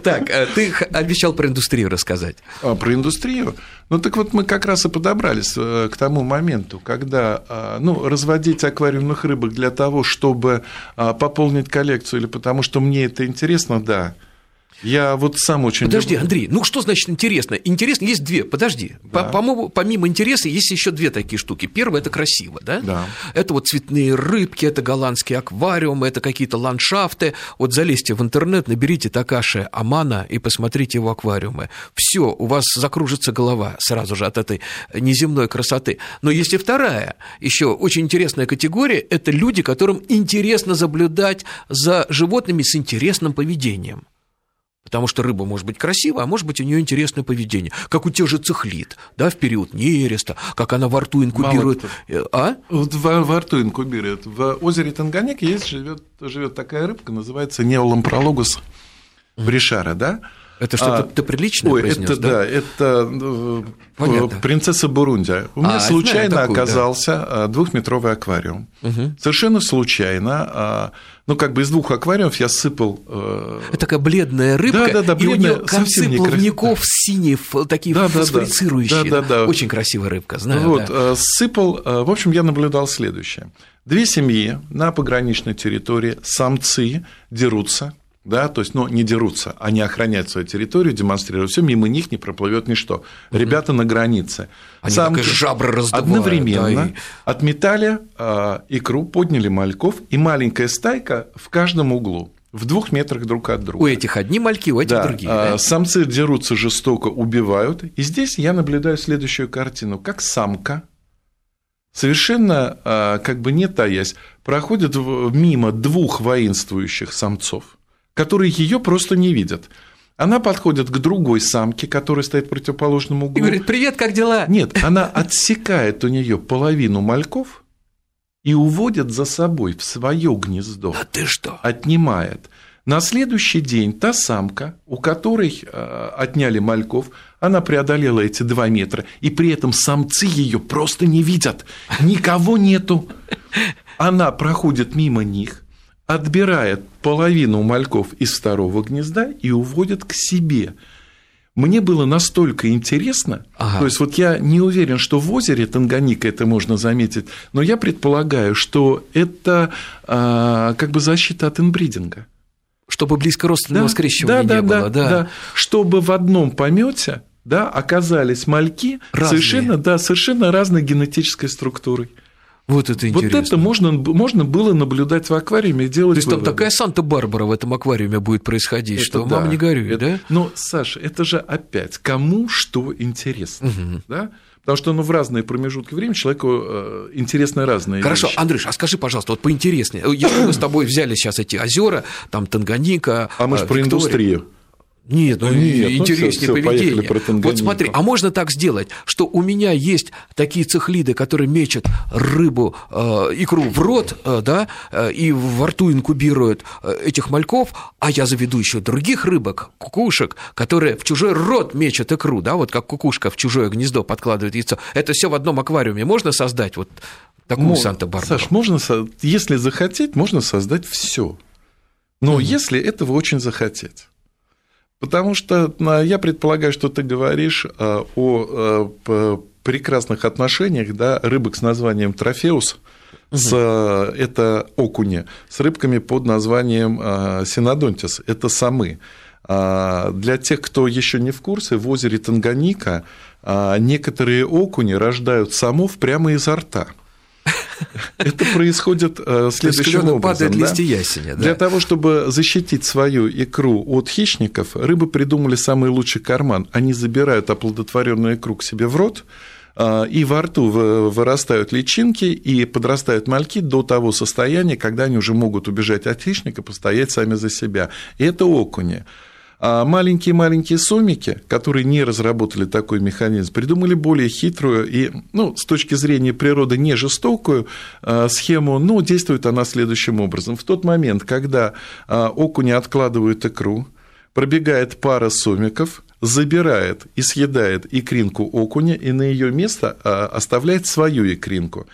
Так, э, ты обещал про индустрию рассказать. А, про индустрию? Ну, так вот мы как раз и подобрались э, к тому моменту, когда а, ну, разводить аквариумных рыбок для того, чтобы а, пополнить коллекцию, или потому что мне это интересно, да – я вот сам очень... Подожди, люблю. Андрей, ну что значит интересно? Интересно есть две, подожди. Да. По-моему, помимо интереса есть еще две такие штуки. Первое – это красиво, да? Да. Это вот цветные рыбки, это голландские аквариумы, это какие-то ландшафты. Вот залезьте в интернет, наберите Такаши Амана и посмотрите его аквариумы. Все, у вас закружится голова сразу же от этой неземной красоты. Но есть и вторая, еще очень интересная категория – это люди, которым интересно заблюдать за животными с интересным поведением. Потому что рыба может быть красивая, а может быть у нее интересное поведение. Как у тех же цихлит, да, в период нереста, как она во рту инкубирует. Э, а? Во, во рту инкубирует. В озере Танганьик есть, живет, живет такая рыбка, называется неолампрологус бришара, да? Это что-то а, ты приличное ой, произнес, это, да? да, это э, Понятно. принцесса Бурунди. У меня а, случайно знаю, такую, оказался да. Э, двухметровый аквариум. Угу. Совершенно случайно. А, ну, как бы из двух аквариумов я сыпал... Э, это такая бледная рыбка, да, да, да, бледная, и у нее концы плавников синие, такие да, фосфорицирующие. Да, да, да. Очень красивая рыбка, знаю. Вот, да. сыпал... В общем, я наблюдал следующее. Две семьи на пограничной территории, самцы дерутся, да, то есть, ну, не дерутся, они охраняют свою территорию, демонстрируют все, мимо них не проплывет ничто. Ребята на границе. Они Самки жабры раздувают, одновременно да, и... отметали э, икру, подняли мальков, и маленькая стайка в каждом углу в двух метрах друг от друга. У этих одни мальки, у этих да, другие. Да? Самцы дерутся жестоко, убивают. И здесь я наблюдаю следующую картину. Как самка, совершенно а, как бы не таясь, проходит мимо двух воинствующих самцов которые ее просто не видят. Она подходит к другой самке, которая стоит в противоположном углу. И говорит, привет, как дела? Нет, она отсекает у нее половину мальков и уводит за собой в свое гнездо. А ты что? Отнимает. На следующий день та самка, у которой э, отняли мальков, она преодолела эти два метра, и при этом самцы ее просто не видят. Никого нету. Она проходит мимо них, отбирает половину мальков из второго гнезда и уводит к себе. Мне было настолько интересно, ага. то есть вот я не уверен, что в озере Танганика это можно заметить, но я предполагаю, что это а, как бы защита от инбридинга. Чтобы близкородственного да, скрещивания да, не да, было, да, да. Чтобы в одном помете да, оказались мальки совершенно, да, совершенно разной генетической структурой. Вот это интересно. Вот это можно, можно было наблюдать в аквариуме и делать То есть выводы. там такая Санта-Барбара в этом аквариуме будет происходить, это что да, мама не горюй, это, да? Но, Саша, это же опять кому что интересно, угу. да? Потому что ну, в разные промежутки времени человеку э, интересны разные Хорошо, вещи. Андрюш, а скажи, пожалуйста, вот поинтереснее. Если мы с тобой взяли сейчас эти озера, там Танганика, А мы же про индустрию. Нет, ну, нет, интереснее ну, поведение. Вот смотри, а можно так сделать, что у меня есть такие цехлиды, которые мечут рыбу, э, икру в рот, э, да, э, и во рту инкубируют э, этих мальков, а я заведу еще других рыбок, кукушек, которые в чужой рот мечут икру, да, вот как кукушка в чужое гнездо подкладывает яйцо. Это все в одном аквариуме можно создать вот такую Мож, Санта-Барбару? Саш, можно, если захотеть, можно создать все. Но угу. если этого очень захотеть. Потому что а, я предполагаю, что ты говоришь а, о а, прекрасных отношениях да, рыбок с названием трофеус, угу. с, это окуни, с рыбками под названием синодонтис, это самы. Для тех, кто еще не в курсе, в озере Танганика некоторые окуни рождают самов прямо изо рта. Это происходит э, следующим образом. падает да? листья ясеня. Да? Для того, чтобы защитить свою икру от хищников, рыбы придумали самый лучший карман. Они забирают оплодотворенную икру к себе в рот, э, и во рту вырастают личинки и подрастают мальки до того состояния, когда они уже могут убежать от хищника, постоять сами за себя. И это окуни. А маленькие-маленькие сомики, которые не разработали такой механизм, придумали более хитрую и, ну, с точки зрения природы, не жестокую а, схему, но действует она следующим образом. В тот момент, когда а, окуни откладывают икру, пробегает пара сомиков, забирает и съедает икринку окуня и на ее место оставляет свою икринку.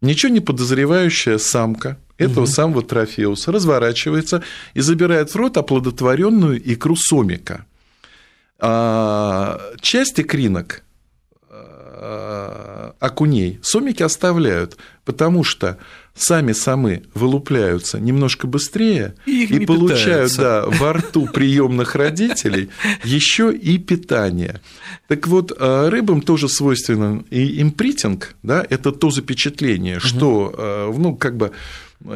Ничего не подозревающая самка этого угу. самого трофеуса разворачивается и забирает в рот оплодотворенную икру сомика. А, часть икринок а, окуней сомики оставляют, потому что сами самы вылупляются немножко быстрее и, и получают да, во рту приемных родителей еще и питание. Так вот, а, рыбам тоже свойственен и импритинг, да, это то запечатление, что, ну, как бы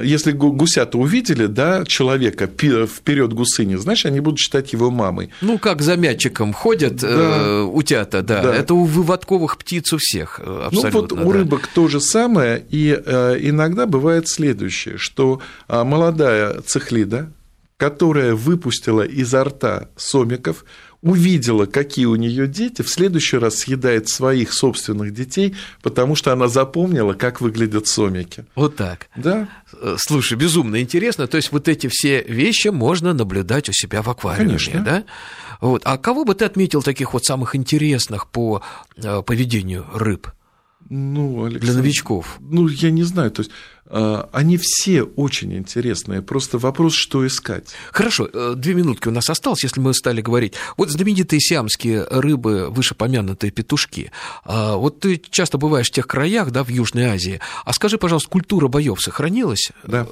если гусята увидели, да, человека вперед гусыни, значит, они будут считать его мамой. Ну, как за мячиком ходят да. э, утята, да. да. Это у выводковых птиц у всех абсолютно. Ну, вот да. у рыбок то же самое, и э, иногда бывает следующее, что э, молодая цихлида, которая выпустила изо рта сомиков, увидела, какие у нее дети, в следующий раз съедает своих собственных детей, потому что она запомнила, как выглядят сомики. Вот так. Да. Э, слушай, безумно интересно. То есть вот эти все вещи можно наблюдать у себя в аквариуме, Конечно. да? Вот. А кого бы ты отметил таких вот самых интересных по э, поведению рыб? Ну, Александр, для новичков? Ну, я не знаю. То есть а, они все очень интересные. Просто вопрос, что искать. Хорошо, э, две минутки у нас осталось, если мы стали говорить. Вот знаменитые сиамские рыбы, вышепомянутые петушки. А, вот ты часто бываешь в тех краях, да, в Южной Азии. А скажи, пожалуйста, культура боев сохранилась? Да.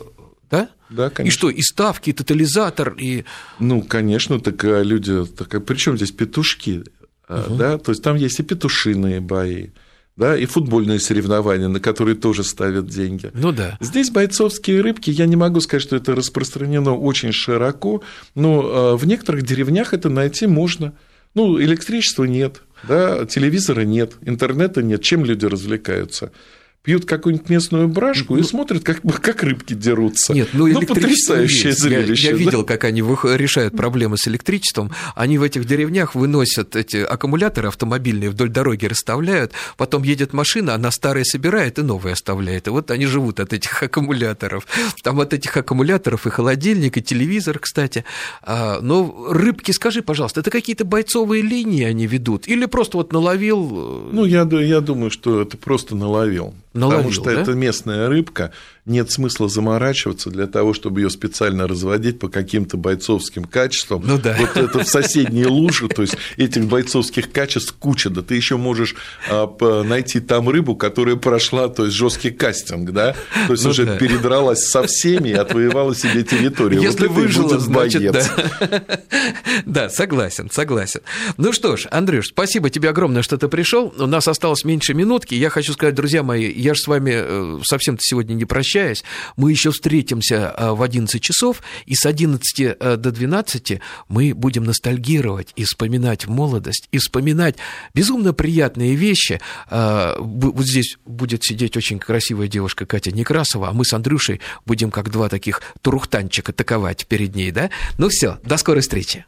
Да? Да, конечно. И что, и ставки, и тотализатор, и... Ну, конечно, так а люди... Так, а при чем здесь петушки? Угу. Да? То есть там есть и петушиные бои, да, и футбольные соревнования, на которые тоже ставят деньги. Ну да. Здесь бойцовские рыбки, я не могу сказать, что это распространено очень широко, но а, в некоторых деревнях это найти можно. Ну, электричества нет, да, телевизора нет, интернета нет, чем люди развлекаются? Пьют какую-нибудь местную брашку ну, и смотрят, как, как рыбки дерутся. Нет, ну, ну потрясающее есть. зрелище. Я, я да? видел, как они решают проблемы с электричеством. Они в этих деревнях выносят эти аккумуляторы автомобильные вдоль дороги, расставляют, потом едет машина, она старые собирает и новые оставляет. И вот они живут от этих аккумуляторов. Там от этих аккумуляторов и холодильник, и телевизор, кстати. А, но рыбки, скажи, пожалуйста, это какие-то бойцовые линии они ведут? Или просто вот наловил? Э, ну, я, я думаю, что это просто наловил. Наловил, потому что да? это местная рыбка, нет смысла заморачиваться для того, чтобы ее специально разводить по каким-то бойцовским качествам. Ну да. Вот это в соседние лужи, то есть этих бойцовских качеств куча, да ты еще можешь а, найти там рыбу, которая прошла, то есть жесткий кастинг, да, то есть ну, уже да. передралась со всеми и отвоевала себе территорию. Если вот выжила, значит, да. да, согласен, согласен. Ну что ж, Андрюш, спасибо тебе огромное, что ты пришел. У нас осталось меньше минутки. Я хочу сказать, друзья мои, я же с вами э, совсем-то сегодня не прощаюсь прощаясь, мы еще встретимся э, в 11 часов, и с 11 э, до 12 мы будем ностальгировать и вспоминать молодость, и вспоминать безумно приятные вещи. Э, вот здесь будет сидеть очень красивая девушка Катя Некрасова, а мы с Андрюшей будем как два таких турухтанчика атаковать перед ней, да? Ну все, до скорой встречи.